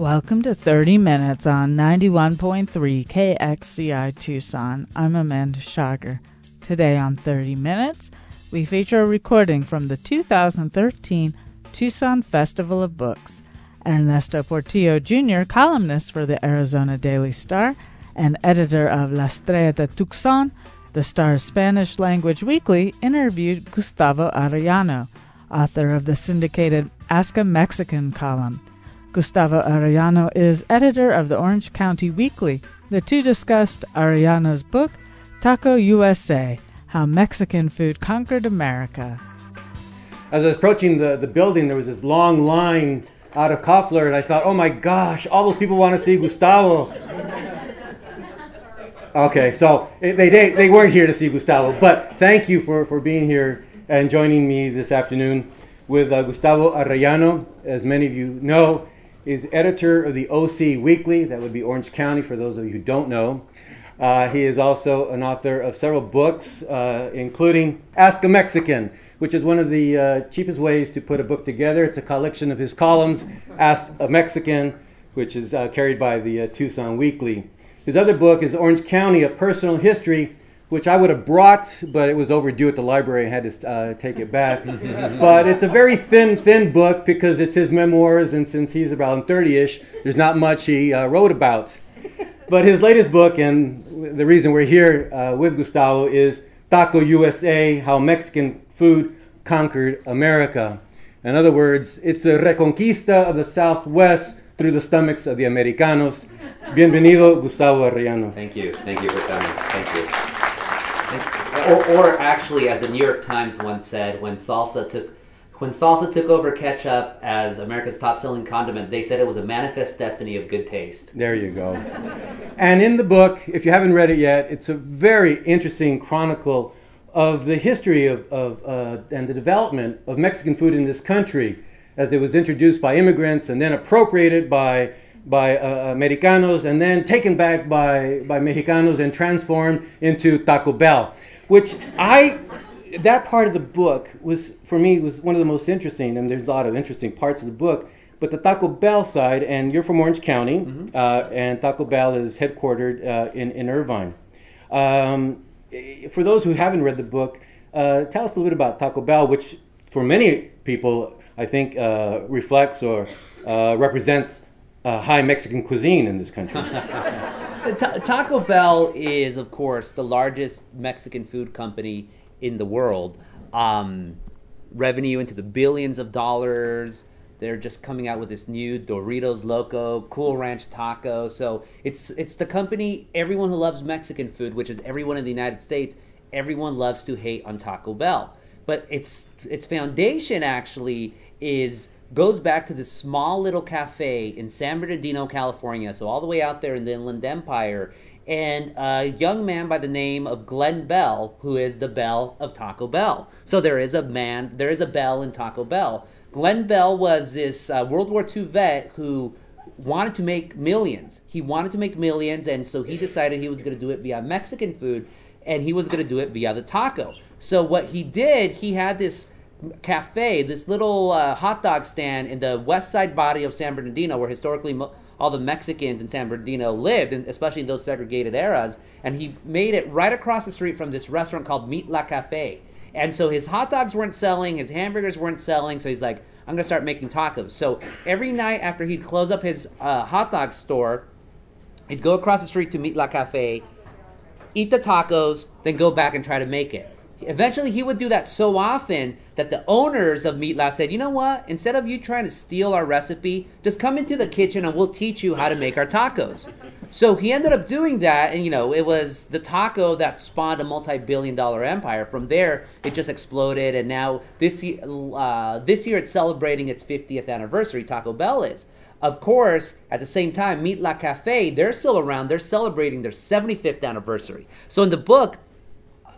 Welcome to 30 Minutes on 91.3 KXCI Tucson. I'm Amanda Schager. Today on 30 Minutes, we feature a recording from the 2013 Tucson Festival of Books. Ernesto Portillo Jr., columnist for the Arizona Daily Star and editor of La Estrella de Tucson, the Star's Spanish language weekly, interviewed Gustavo Arellano, author of the syndicated Ask a Mexican column. Gustavo Arellano is editor of the Orange County Weekly. The two discussed Arellano's book, Taco USA How Mexican Food Conquered America. As I was approaching the, the building, there was this long line out of Koffler, and I thought, oh my gosh, all those people want to see Gustavo. okay, so they, they, they weren't here to see Gustavo, but thank you for, for being here and joining me this afternoon with uh, Gustavo Arellano. As many of you know, is editor of the OC Weekly, that would be Orange County for those of you who don't know. Uh, he is also an author of several books, uh, including Ask a Mexican, which is one of the uh, cheapest ways to put a book together. It's a collection of his columns, Ask a Mexican, which is uh, carried by the uh, Tucson Weekly. His other book is Orange County, A Personal History, which I would have brought, but it was overdue at the library. I had to uh, take it back. but it's a very thin, thin book because it's his memoirs, and since he's around 30 ish, there's not much he uh, wrote about. But his latest book, and the reason we're here uh, with Gustavo, is Taco USA How Mexican Food Conquered America. In other words, it's a reconquista of the Southwest through the stomachs of the Americanos. Bienvenido, Gustavo Arellano. Thank you. Thank you for coming. Thank you. Or, or actually, as the New York Times once said, when salsa took when salsa took over ketchup as America's top-selling condiment, they said it was a manifest destiny of good taste. There you go. and in the book, if you haven't read it yet, it's a very interesting chronicle of the history of, of uh, and the development of Mexican food in this country, as it was introduced by immigrants and then appropriated by by uh, Americanos and then taken back by, by Mexicanos and transformed into Taco Bell which I that part of the book was for me was one of the most interesting, and there's a lot of interesting parts of the book. But the Taco Bell side, and you're from Orange County, mm-hmm. uh, and Taco Bell is headquartered uh, in in Irvine. Um, for those who haven't read the book, uh, tell us a little bit about Taco Bell, which for many people I think uh, reflects or uh, high Mexican cuisine in this country. Taco Bell is, of course, the largest Mexican food company in the world. Um, revenue into the billions of dollars. They're just coming out with this new Doritos Loco, Cool Ranch Taco. So it's it's the company everyone who loves Mexican food, which is everyone in the United States, everyone loves to hate on Taco Bell. But its its foundation actually is goes back to this small little cafe in San Bernardino, California, so all the way out there in the Inland Empire. And a young man by the name of Glenn Bell, who is the Bell of Taco Bell. So there is a man, there is a Bell in Taco Bell. Glenn Bell was this uh, World War II vet who wanted to make millions. He wanted to make millions, and so he decided he was going to do it via Mexican food, and he was going to do it via the taco. So what he did, he had this cafe, this little uh, hot dog stand in the west side body of San Bernardino, where historically mo- all the Mexicans in San Bernardino lived, and especially in those segregated eras. And he made it right across the street from this restaurant called Mitla Cafe. And so his hot dogs weren't selling, his hamburgers weren't selling, so he's like, I'm gonna start making tacos. So every night after he'd close up his uh, hot dog store, he'd go across the street to Mitla Cafe, eat the tacos, then go back and try to make it. Eventually, he would do that so often that the owners of Mitla said, "You know what? Instead of you trying to steal our recipe, just come into the kitchen and we'll teach you how to make our tacos." So he ended up doing that, and you know, it was the taco that spawned a multi-billion-dollar empire. From there, it just exploded, and now this year, uh, this year it's celebrating its 50th anniversary. Taco Bell is. Of course, at the same time, Mitla Cafe, they're still around. They're celebrating their 75th anniversary. So in the book,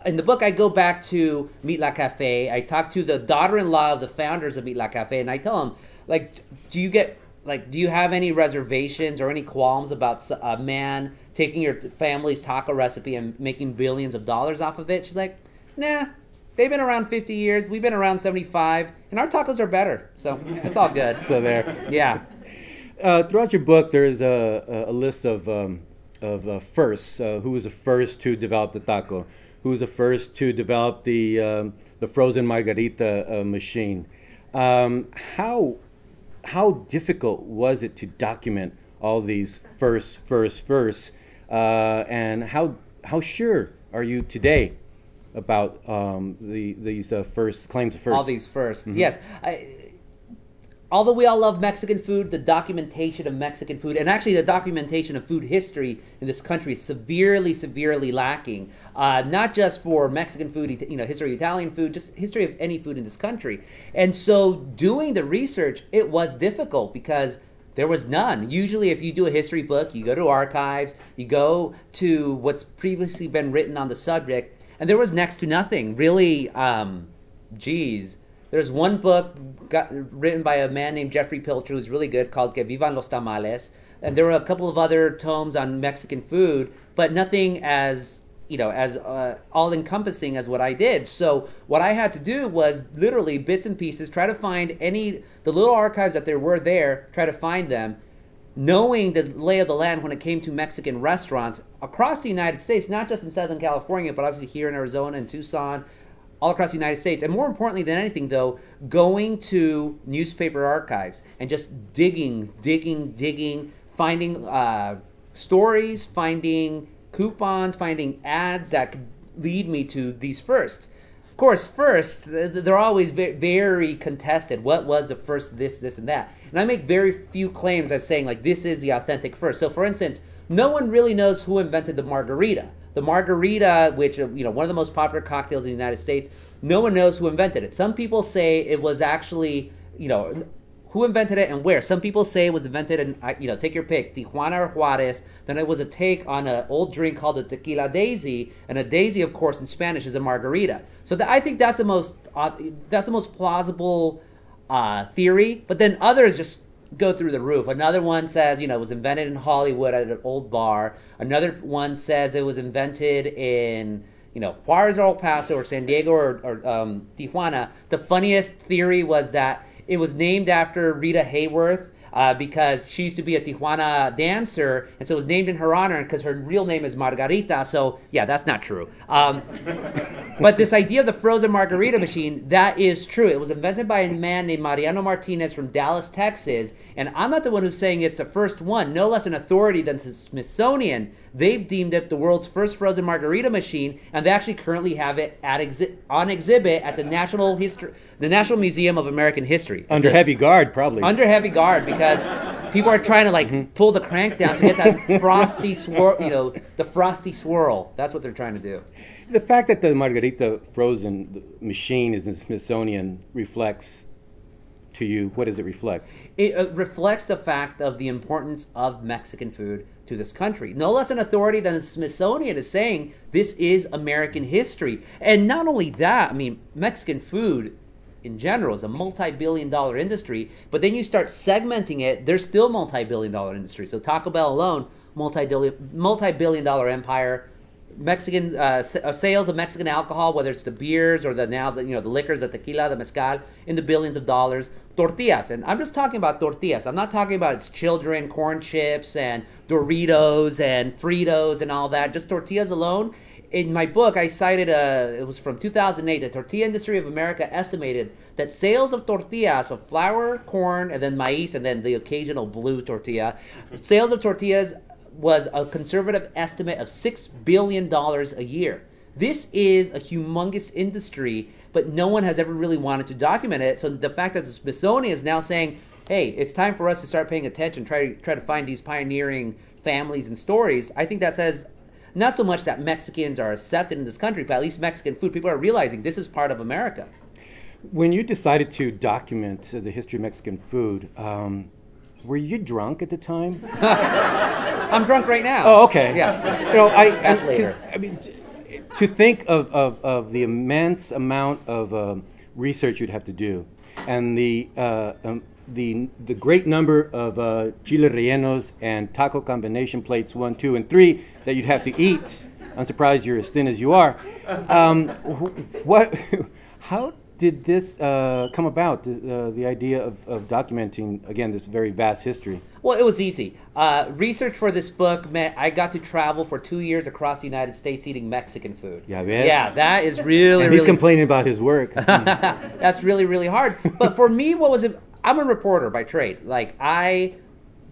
in the book, I go back to Mitla Cafe. I talk to the daughter-in-law of the founders of Mitla Cafe, and I tell them, like, do you get like, do you have any reservations or any qualms about a man taking your family's taco recipe and making billions of dollars off of it? She's like, nah. They've been around 50 years. We've been around 75, and our tacos are better. So it's all good. so there. Yeah. uh, throughout your book, there is a, a list of um, of uh, firsts. Uh, who was the first to develop the taco? Who was the first to develop the um, the frozen margarita uh, machine? Um, how how difficult was it to document all these firsts, firsts, firsts? Uh, and how how sure are you today about um, the these uh, first claims of first? All these 1st mm-hmm. yes. I, although we all love Mexican food, the documentation of Mexican food, and actually the documentation of food history in this country is severely, severely lacking. Uh, not just for Mexican food, you know, history of Italian food, just history of any food in this country. And so, doing the research, it was difficult because there was none. Usually, if you do a history book, you go to archives, you go to what's previously been written on the subject, and there was next to nothing. Really, um, geez there's one book got, written by a man named Jeffrey Pilcher who's really good called Que Vivan los Tamales. And there were a couple of other tomes on Mexican food, but nothing as you know as uh, all encompassing as what I did. So what I had to do was literally bits and pieces, try to find any the little archives that there were there, try to find them, knowing the lay of the land when it came to Mexican restaurants across the United States, not just in Southern California, but obviously here in Arizona and Tucson, all across the United States. And more importantly than anything, though, going to newspaper archives and just digging, digging, digging, finding uh, stories, finding coupons, finding ads that could lead me to these firsts. Of course, first, they're always very contested. What was the first this, this, and that? And I make very few claims as saying, like, this is the authentic first. So, for instance, no one really knows who invented the margarita. The margarita, which uh, you know, one of the most popular cocktails in the United States, no one knows who invented it. Some people say it was actually, you know, who invented it and where. Some people say it was invented in, you know, take your pick, Tijuana or Juarez. Then it was a take on an old drink called a tequila daisy, and a daisy, of course, in Spanish is a margarita. So the, I think that's the most uh, that's the most plausible uh, theory. But then others just go through the roof. Another one says, you know, it was invented in Hollywood at an old bar. Another one says it was invented in, you know, Juarez or El Paso or San Diego or, or um, Tijuana. The funniest theory was that it was named after Rita Hayworth, uh, because she used to be a Tijuana dancer, and so it was named in her honor because her real name is Margarita. So yeah, that's not true. Um, but this idea of the frozen margarita machine, that is true. It was invented by a man named Mariano Martinez from Dallas, Texas, and I'm not the one who's saying it's the first one. No less an authority than the Smithsonian. They've deemed it the world's first frozen margarita machine, and they actually currently have it at exi- on exhibit at the National History, the National Museum of American History. Under the, heavy guard, probably. Under heavy guard, because people are trying to like mm-hmm. pull the crank down to get that frosty swirl. You know, the frosty swirl. That's what they're trying to do. The fact that the margarita frozen machine is in the Smithsonian reflects to you. What does it reflect? It uh, reflects the fact of the importance of Mexican food to this country. No less an authority than the Smithsonian is saying this is American history. And not only that, I mean, Mexican food in general is a multi-billion dollar industry, but then you start segmenting it, there's still multi-billion dollar industry. So Taco Bell alone, multi-billion multi-billion dollar empire. Mexican uh, uh, sales of Mexican alcohol, whether it's the beers or the now the, you know the liquors, the tequila, the mezcal, in the billions of dollars tortillas. And I'm just talking about tortillas. I'm not talking about its children, corn chips and Doritos and Fritos and all that. Just tortillas alone. In my book, I cited a, it was from 2008, the Tortilla Industry of America estimated that sales of tortillas, of flour, corn, and then maize, and then the occasional blue tortilla, sales of tortillas was a conservative estimate of $6 billion a year. This is a humongous industry but no one has ever really wanted to document it. So the fact that the Smithsonian is now saying, "Hey, it's time for us to start paying attention, try to try to find these pioneering families and stories," I think that says not so much that Mexicans are accepted in this country, but at least Mexican food. People are realizing this is part of America. When you decided to document the history of Mexican food, um, were you drunk at the time? I'm drunk right now. Oh, okay. Yeah. You know, I, That's I, later. I mean, to think of, of, of, the immense amount of uh, research you'd have to do and the, uh, um, the, the great number of uh, chile rellenos and taco combination plates one, two, and three that you'd have to eat. I'm surprised you're as thin as you are. Um, what, how, did this uh, come about, uh, the idea of, of, documenting, again, this very vast history? Well, it was easy. Uh, research for this book meant I got to travel for two years across the United States eating Mexican food. Yeah, yeah, that is really. and he's complaining about his work. That's really, really hard. But for me, what was it? I'm a reporter by trade. Like I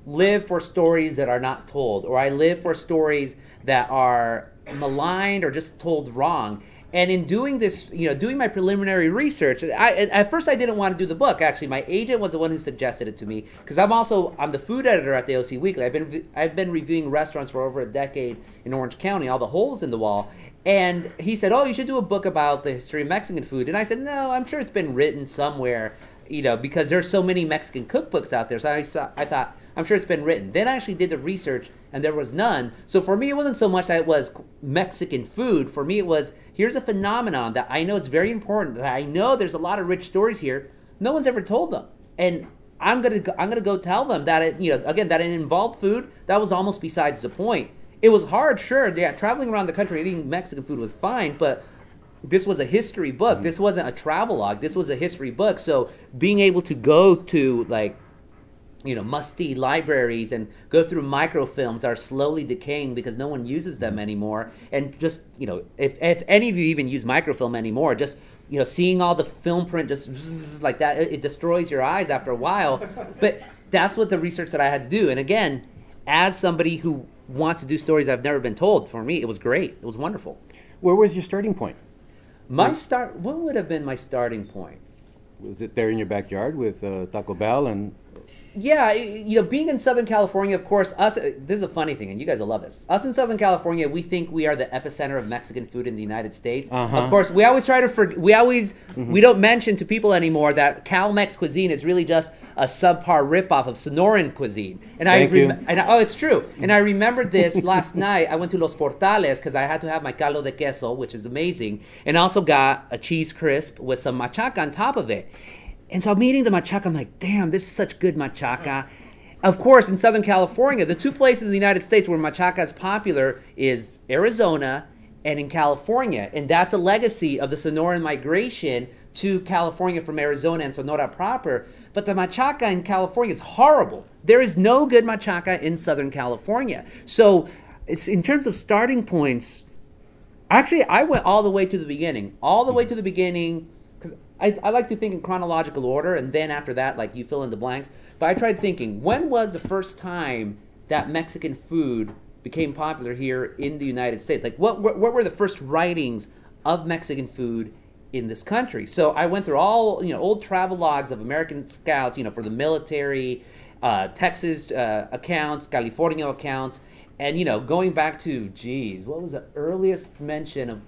live for stories that are not told, or I live for stories that are maligned or just told wrong. And in doing this, you know, doing my preliminary research, I, at first I didn't want to do the book. Actually, my agent was the one who suggested it to me because I'm also I'm the food editor at the OC Weekly. I've been I've been reviewing restaurants for over a decade in Orange County, all the holes in the wall. And he said, "Oh, you should do a book about the history of Mexican food." And I said, "No, I'm sure it's been written somewhere, you know, because there's so many Mexican cookbooks out there." So I, saw, I thought, I'm sure it's been written. Then I actually did the research, and there was none. So for me, it wasn't so much that it was Mexican food. For me, it was here's a phenomenon that I know is very important. That I know there's a lot of rich stories here. No one's ever told them, and I'm gonna I'm gonna go tell them that it you know again that it involved food. That was almost besides the point. It was hard, sure. Yeah, traveling around the country eating Mexican food was fine, but this was a history book. Mm-hmm. This wasn't a travelogue. This was a history book. So being able to go to like you know musty libraries and go through microfilms are slowly decaying because no one uses them anymore. And just you know if, if any of you even use microfilm anymore just you know seeing all the film print just like that it, it destroys your eyes after a while. But that's what the research that i had to do. And again as somebody who wants to do stories i've never been told for me it was great. It was wonderful. Where was your starting point? My start what would have been my starting point? Was it there in your backyard with uh, taco bell and yeah, you know, being in Southern California, of course, us. Uh, this is a funny thing, and you guys will love this. Us in Southern California, we think we are the epicenter of Mexican food in the United States. Uh-huh. Of course, we always try to. For, we always mm-hmm. we don't mention to people anymore that Cal Mex cuisine is really just a subpar ripoff of Sonoran cuisine. And Thank I, you. and I, oh, it's true. And I remembered this last night. I went to Los Portales because I had to have my caldo de queso, which is amazing, and also got a cheese crisp with some machaca on top of it. And so I'm eating the machaca. I'm like, damn, this is such good machaca. Of course, in Southern California, the two places in the United States where machaca is popular is Arizona and in California. And that's a legacy of the Sonoran migration to California from Arizona and Sonora proper. But the machaca in California is horrible. There is no good machaca in Southern California. So, in terms of starting points, actually, I went all the way to the beginning. All the way to the beginning I, I like to think in chronological order, and then after that, like you fill in the blanks. But I tried thinking, when was the first time that Mexican food became popular here in the United States? Like, what, what, what were the first writings of Mexican food in this country? So I went through all you know old travel logs of American scouts, you know, for the military, uh, Texas uh, accounts, California accounts, and you know, going back to, geez, what was the earliest mention of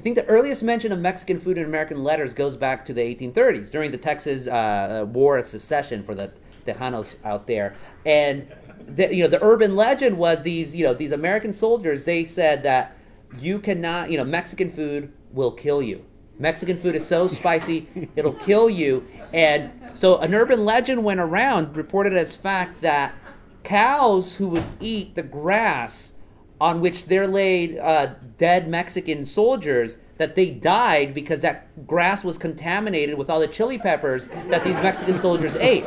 I think the earliest mention of Mexican food in American letters goes back to the 1830s during the Texas uh, War of Secession for the Tejanos out there, and the, you know the urban legend was these you know these American soldiers they said that you cannot you know Mexican food will kill you. Mexican food is so spicy it'll kill you, and so an urban legend went around reported as fact that cows who would eat the grass on which there laid uh, dead Mexican soldiers that they died because that grass was contaminated with all the chili peppers that these Mexican soldiers ate.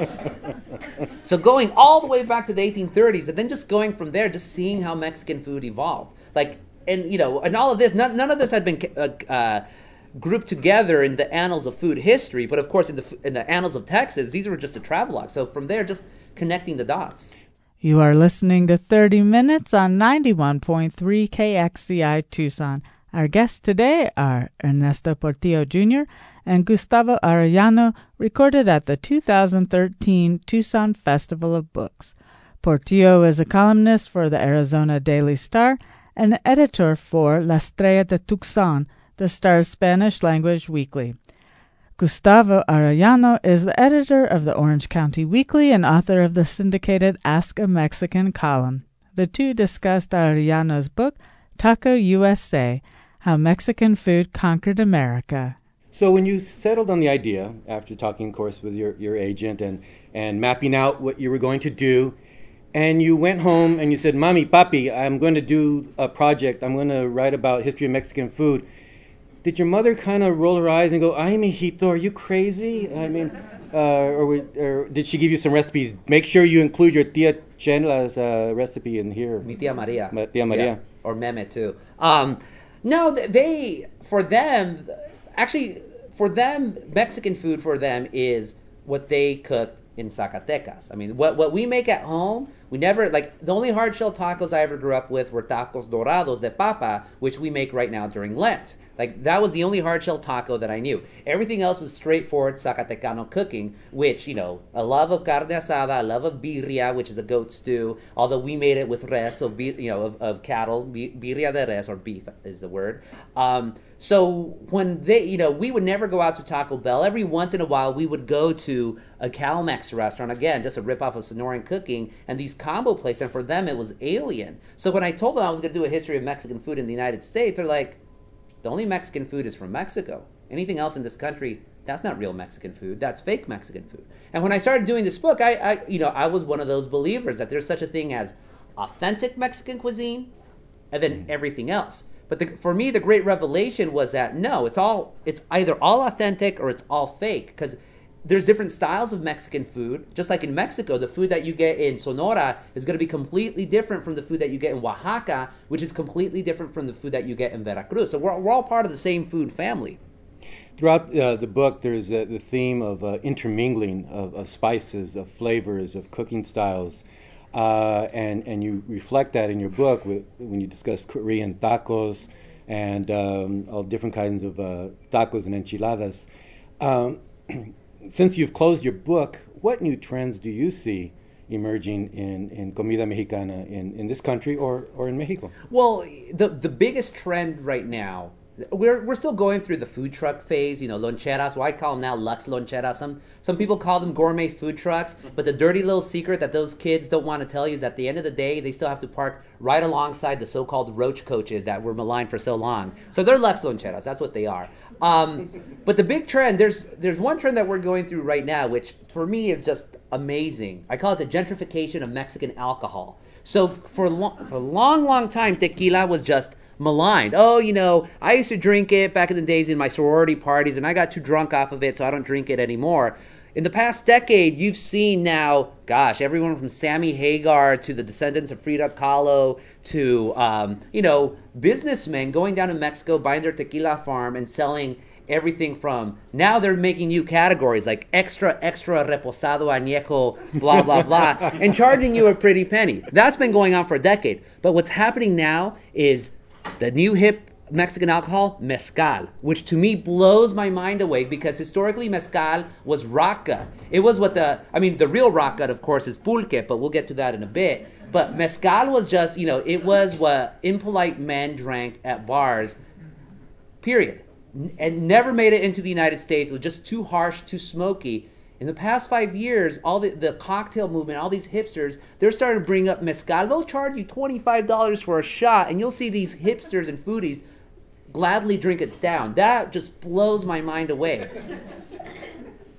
So going all the way back to the 1830s, and then just going from there, just seeing how Mexican food evolved, like and you know, and all of this, none, none of this had been. Uh, uh, grouped together in the annals of food history, but of course in the in the annals of Texas, these were just a travelogue. So from there, just connecting the dots. You are listening to 30 Minutes on 91.3 KXCI Tucson. Our guests today are Ernesto Portillo Jr. and Gustavo Arellano, recorded at the 2013 Tucson Festival of Books. Portillo is a columnist for the Arizona Daily Star and editor for La Estrella de Tucson, the Star's Spanish language weekly. Gustavo Arellano is the editor of the Orange County Weekly and author of the syndicated Ask a Mexican column. The two discussed Arellano's book, Taco USA How Mexican Food Conquered America. So, when you settled on the idea, after talking, of course, with your, your agent and, and mapping out what you were going to do, and you went home and you said, Mommy, Papi, I'm going to do a project. I'm going to write about history of Mexican food did your mother kind of roll her eyes and go, "Ay, mijito, are you crazy?" I mean, uh, or, we- or did she give you some recipes? Make sure you include your tia Chenla's uh, recipe in here. Mi tía Maria. Ma- tía Maria. Or Meme too. Um, no, they for them actually for them Mexican food for them is what they cooked in Zacatecas. I mean, what what we make at home, we never like the only hard shell tacos I ever grew up with were tacos dorados de papa, which we make right now during Lent. Like that was the only hard shell taco that I knew. Everything else was straightforward Zacatecano cooking, which you know, a love of carne asada, a love of birria, which is a goat stew. Although we made it with res, so you know, of, of cattle, birria de res or beef is the word. Um, so when they, you know, we would never go out to Taco Bell. Every once in a while, we would go to a Calmex restaurant again, just a ripoff of Sonoran cooking, and these combo plates. And for them, it was alien. So when I told them I was going to do a history of Mexican food in the United States, they're like, the only Mexican food is from Mexico. Anything else in this country, that's not real Mexican food. That's fake Mexican food. And when I started doing this book, I, I you know, I was one of those believers that there's such a thing as authentic Mexican cuisine, and then mm-hmm. everything else. But the, for me, the great revelation was that no, it's all it's either all authentic or it's all fake because there's different styles of Mexican food. Just like in Mexico, the food that you get in Sonora is going to be completely different from the food that you get in Oaxaca, which is completely different from the food that you get in Veracruz. So we're, we're all part of the same food family. Throughout uh, the book, there's uh, the theme of uh, intermingling of, of spices, of flavors, of cooking styles, uh, and and you reflect that in your book with, when you discuss Korean tacos and um, all different kinds of uh, tacos and enchiladas. Um, since you've closed your book, what new trends do you see emerging in, in comida mexicana in, in this country or, or in Mexico? Well, the the biggest trend right now, we're we're still going through the food truck phase. You know, loncheras. Well, I call them now Lux Loncheras. Some some people call them gourmet food trucks. But the dirty little secret that those kids don't want to tell you is at the end of the day, they still have to park right alongside the so-called roach coaches that were maligned for so long. So they're Lux Loncheras. That's what they are. Um, but the big trend, there's there's one trend that we're going through right now, which for me is just amazing. I call it the gentrification of Mexican alcohol. So for long, for a long, long time, tequila was just maligned. Oh, you know, I used to drink it back in the days in my sorority parties, and I got too drunk off of it, so I don't drink it anymore. In the past decade, you've seen now, gosh, everyone from Sammy Hagar to the descendants of Frida Kahlo to, um, you know, businessmen going down to Mexico, buying their tequila farm and selling everything from now they're making new categories like extra extra reposado añejo blah blah blah and charging you a pretty penny. That's been going on for a decade. But what's happening now is the new hip Mexican alcohol, mezcal, which to me blows my mind away because historically mezcal was raca. It was what the, I mean, the real raca, of course, is pulque, but we'll get to that in a bit. But mezcal was just, you know, it was what impolite men drank at bars, period. And never made it into the United States. It was just too harsh, too smoky. In the past five years, all the, the cocktail movement, all these hipsters, they're starting to bring up mezcal. They'll charge you $25 for a shot, and you'll see these hipsters and foodies gladly drink it down. That just blows my mind away.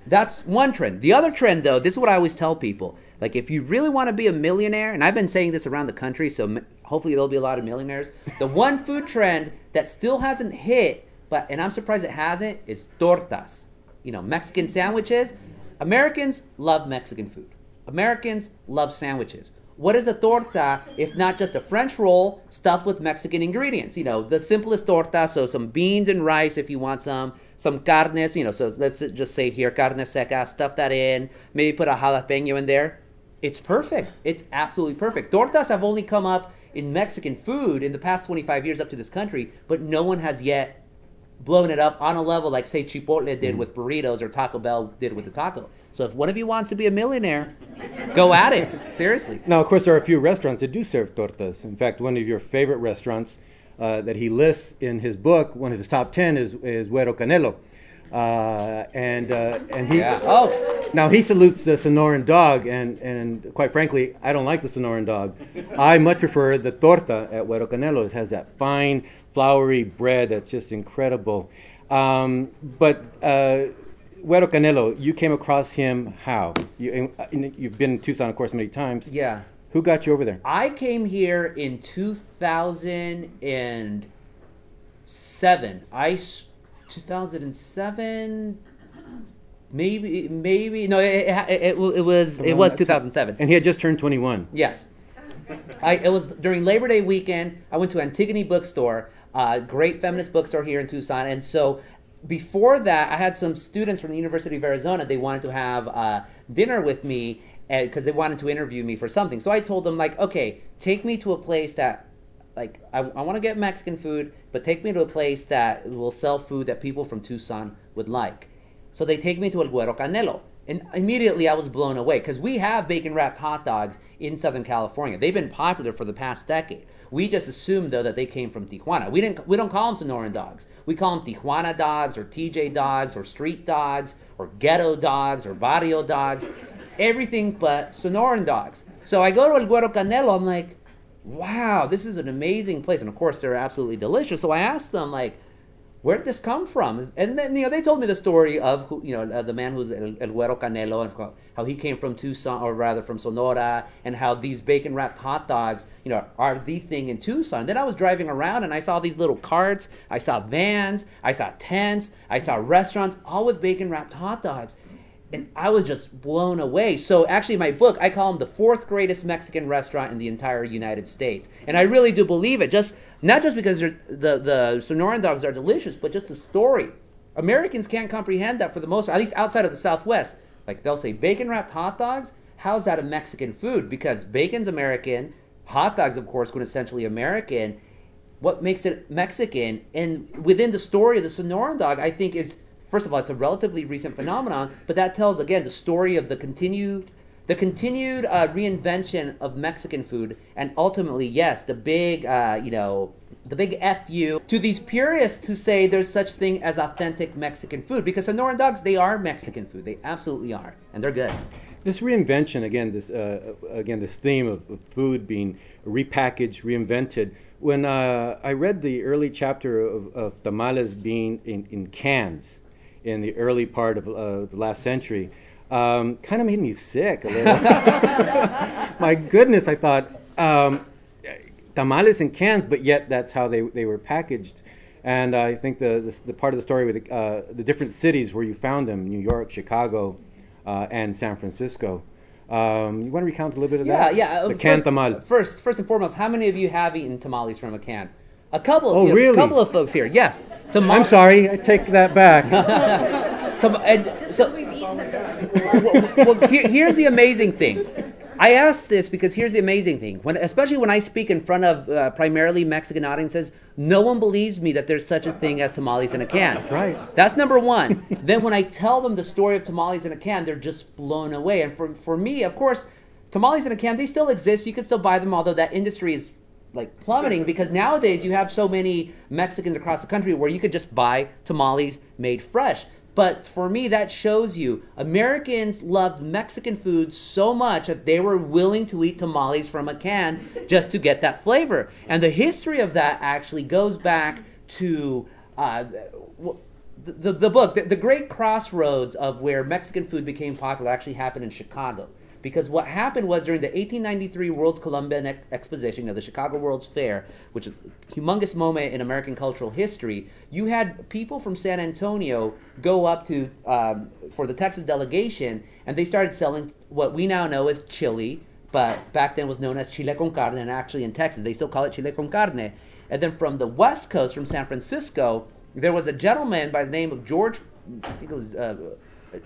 That's one trend. The other trend, though, this is what I always tell people. Like, if you really want to be a millionaire, and I've been saying this around the country, so hopefully there'll be a lot of millionaires. The one food trend that still hasn't hit, but and I'm surprised it hasn't, is tortas. You know, Mexican sandwiches. Americans love Mexican food. Americans love sandwiches. What is a torta if not just a French roll stuffed with Mexican ingredients? You know, the simplest torta, so some beans and rice if you want some, some carnes, you know, so let's just say here, carne seca, stuff that in, maybe put a jalapeno in there. It's perfect. It's absolutely perfect. Tortas have only come up in Mexican food in the past 25 years up to this country, but no one has yet blown it up on a level like say Chipotle did with burritos or Taco Bell did with the taco. So if one of you wants to be a millionaire, go at it. Seriously. Now, of course, there are a few restaurants that do serve tortas. In fact, one of your favorite restaurants uh, that he lists in his book, one of his top ten, is, is Güero Canelo. Uh, and uh, and he Yeah. Oh, now he salutes the Sonoran dog, and, and quite frankly, I don't like the Sonoran dog. I much prefer the torta at Güero Canelo. It has that fine, floury bread that's just incredible. Um, but uh, Canelo, you came across him how? You, you've been in Tucson, of course, many times. yeah. Who got you over there? I came here in 2007. I 2007. Maybe, maybe no. It, it, it, it was it was 2007. And he had just turned 21. Yes. I, it was during Labor Day weekend. I went to Antigone Bookstore, uh, great feminist bookstore here in Tucson. And so before that, I had some students from the University of Arizona. They wanted to have uh, dinner with me because they wanted to interview me for something. So I told them, like, okay, take me to a place that, like, I, I want to get Mexican food, but take me to a place that will sell food that people from Tucson would like. So they take me to El Güero Canelo. And immediately I was blown away because we have bacon wrapped hot dogs in Southern California. They've been popular for the past decade. We just assumed though that they came from Tijuana. We didn't. We don't call them Sonoran dogs. We call them Tijuana dogs or TJ dogs or street dogs or ghetto dogs or barrio dogs. Everything but Sonoran dogs. So I go to El Güero Canelo. I'm like, wow, this is an amazing place. And of course, they're absolutely delicious. So I asked them like where did this come from? And then you know they told me the story of who, you know uh, the man who's El, El Güero Canelo and how he came from Tucson or rather from Sonora and how these bacon wrapped hot dogs you know are the thing in Tucson. Then I was driving around and I saw these little carts, I saw vans, I saw tents, I saw restaurants all with bacon wrapped hot dogs. And I was just blown away. So, actually, my book, I call them the fourth greatest Mexican restaurant in the entire United States. And I really do believe it. Just not just because the, the Sonoran dogs are delicious, but just the story. Americans can't comprehend that for the most at least outside of the Southwest. Like they'll say, bacon wrapped hot dogs? How's that a Mexican food? Because bacon's American, hot dogs, of course, quintessentially American. What makes it Mexican? And within the story of the Sonoran dog, I think is, first of all, it's a relatively recent phenomenon, but that tells, again, the story of the continued the continued uh, reinvention of Mexican food, and ultimately, yes, the big, uh, you know, the big fu to these purists who say there's such thing as authentic Mexican food because Sonoran dogs they are Mexican food, they absolutely are, and they're good. This reinvention again, this uh, again, this theme of, of, food being repackaged, reinvented. When uh, I read the early chapter of, of tamales being in, in, cans in the early part of uh, the last century, um, kind of made me sick a little. My goodness, I thought um, tamales in cans, but yet that's how they, they were packaged. And I think the, the, the part of the story with the, uh, the, different cities where you found them New York, Chicago, uh, and San Francisco. Um, you want to recount a little bit of yeah, that? Yeah, yeah. The can tamal. First, first and foremost, how many of you have eaten tamales from a can? A couple of oh, you know, really? a couple of folks here. Yes. I'm sorry, I take that back. Tam- and so, well, well here, here's the amazing thing. I ask this because here's the amazing thing. When, especially when I speak in front of uh, primarily Mexican audiences, no one believes me that there's such a thing as tamales in a can. That's right. That's number one. then when I tell them the story of tamales in a can, they're just blown away. And for, for me, of course, tamales in a can, they still exist. You can still buy them, although that industry is like plummeting because nowadays you have so many Mexicans across the country where you could just buy tamales made fresh. But for me, that shows you Americans loved Mexican food so much that they were willing to eat tamales from a can just to get that flavor. And the history of that actually goes back to uh, the, the, the, book. The, the great crossroads of where Mexican food became popular actually happened in Chicago. Because what happened was during the 1893 World's Columbian Ex- Exposition, know, the Chicago World's Fair, which is a humongous moment in American cultural history, you had people from San Antonio go up to um, for the Texas delegation, and they started selling what we now know as chili, but back then was known as chile con carne, and actually in Texas they still call it chile con carne. And then from the West Coast, from San Francisco, there was a gentleman by the name of George, I think it was. Uh,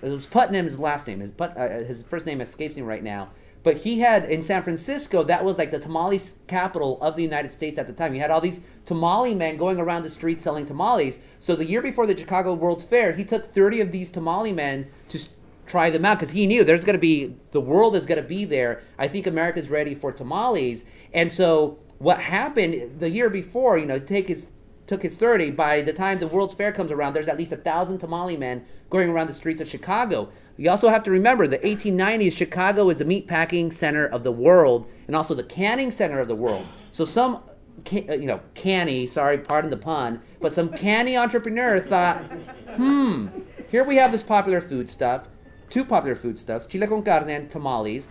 it was Putnam his last name. His Put, uh, his first name escapes me right now. But he had in San Francisco, that was like the tamales capital of the United States at the time. He had all these tamale men going around the streets selling tamales. So the year before the Chicago World's Fair, he took 30 of these tamale men to try them out because he knew there's going to be the world is going to be there. I think America's ready for tamales. And so what happened the year before, you know, take his took his 30. By the time the World's Fair comes around, there's at least a thousand tamale men going around the streets of Chicago. You also have to remember the 1890s, Chicago is the meatpacking center of the world and also the canning center of the world. So some, uh, you know, canny, sorry, pardon the pun, but some canny entrepreneur thought, hmm, here we have this popular food stuff, two popular foodstuffs, chile con carne and tamales.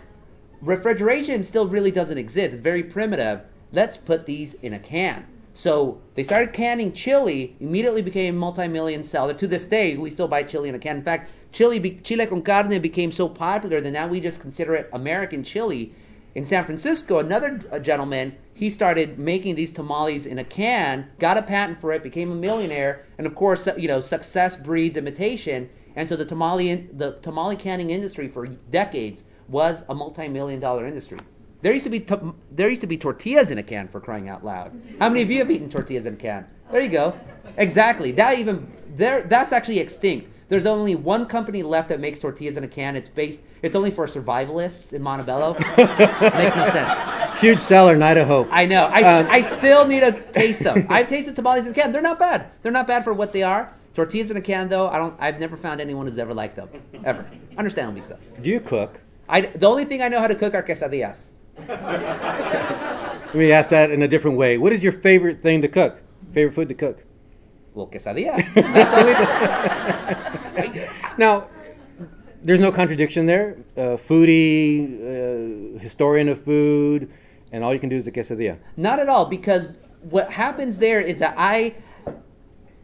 Refrigeration still really doesn't exist. It's very primitive. Let's put these in a can. So they started canning chili, immediately became a multi-million seller. To this day, we still buy chili in a can. In fact, chili, chile con carne became so popular that now we just consider it American chili. In San Francisco, another uh, gentleman, he started making these tamales in a can, got a patent for it, became a millionaire, and of course, you know, success breeds imitation. And so the tamale, the tamale canning industry for decades was a multi-million dollar industry. There used to be to- there used to be tortillas in a can for crying out loud. How many of you have eaten tortillas in a can? There you go. Exactly. That even there that's actually extinct. There's only one company left that makes tortillas in a can. It's based. It's only for survivalists in Montebello. Makes no sense. Huge seller, in Idaho. I know. I, Um, I still need to taste them. I've tasted tamales in a can. They're not bad. They're not bad for what they are. Tortillas in a can, though, I don't. I've never found anyone who's ever liked them. Ever. Understandably so. Do you cook? I, the only thing I know how to cook are quesadillas. Let me ask that in a different way. What is your favorite thing to cook? Favorite food to cook? Well, quesadillas. That's the only. Now, there's no contradiction there. Uh, foodie, uh, historian of food, and all you can do is a quesadilla. Not at all, because what happens there is that I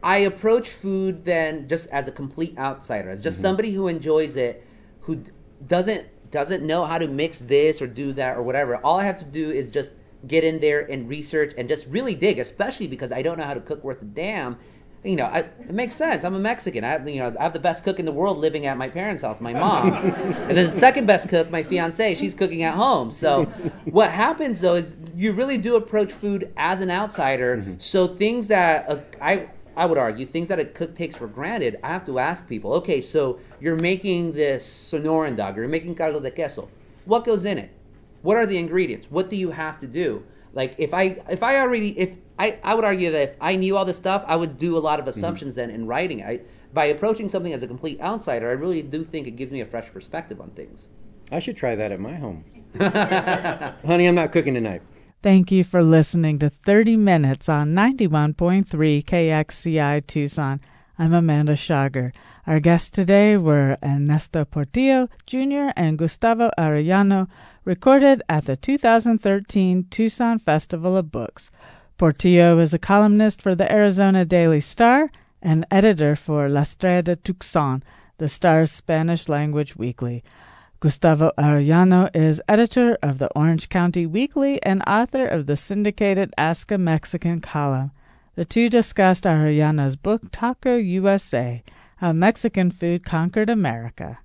I approach food then just as a complete outsider, as just somebody who enjoys it, who doesn't doesn't know how to mix this or do that or whatever. All I have to do is just get in there and research and just really dig, especially because I don't know how to cook worth a damn. You know, I, it makes sense. I'm a Mexican. I, have- you know, I have the best cook in the world living at my parents' house, my mom, and then the second best cook, my fiance. She's cooking at home. So, what happens though is you really do approach food as an outsider. So things that uh, I I would argue things that a cook takes for granted, I have to ask people. Okay, so you're making this Sonoran dog, you're making caldo de queso. What goes in it? What are the ingredients? What do you have to do? Like if I if I already if I, I would argue that if I knew all this stuff, I would do a lot of mm-hmm. assumptions then in writing. I by approaching something as a complete outsider, I really do think it gives me a fresh perspective on things. I should try that at my home. Honey, I'm not cooking tonight. Thank you for listening to 30 Minutes on 91.3 KXCI Tucson. I'm Amanda Shager. Our guests today were Ernesto Portillo Jr. and Gustavo Arellano, recorded at the 2013 Tucson Festival of Books. Portillo is a columnist for the Arizona Daily Star and editor for La Estrella de Tucson, the Star's Spanish language weekly. Gustavo Arellano is editor of the Orange County Weekly and author of the syndicated Ask a Mexican column. The two discussed Arellano's book Taco USA How Mexican Food Conquered America.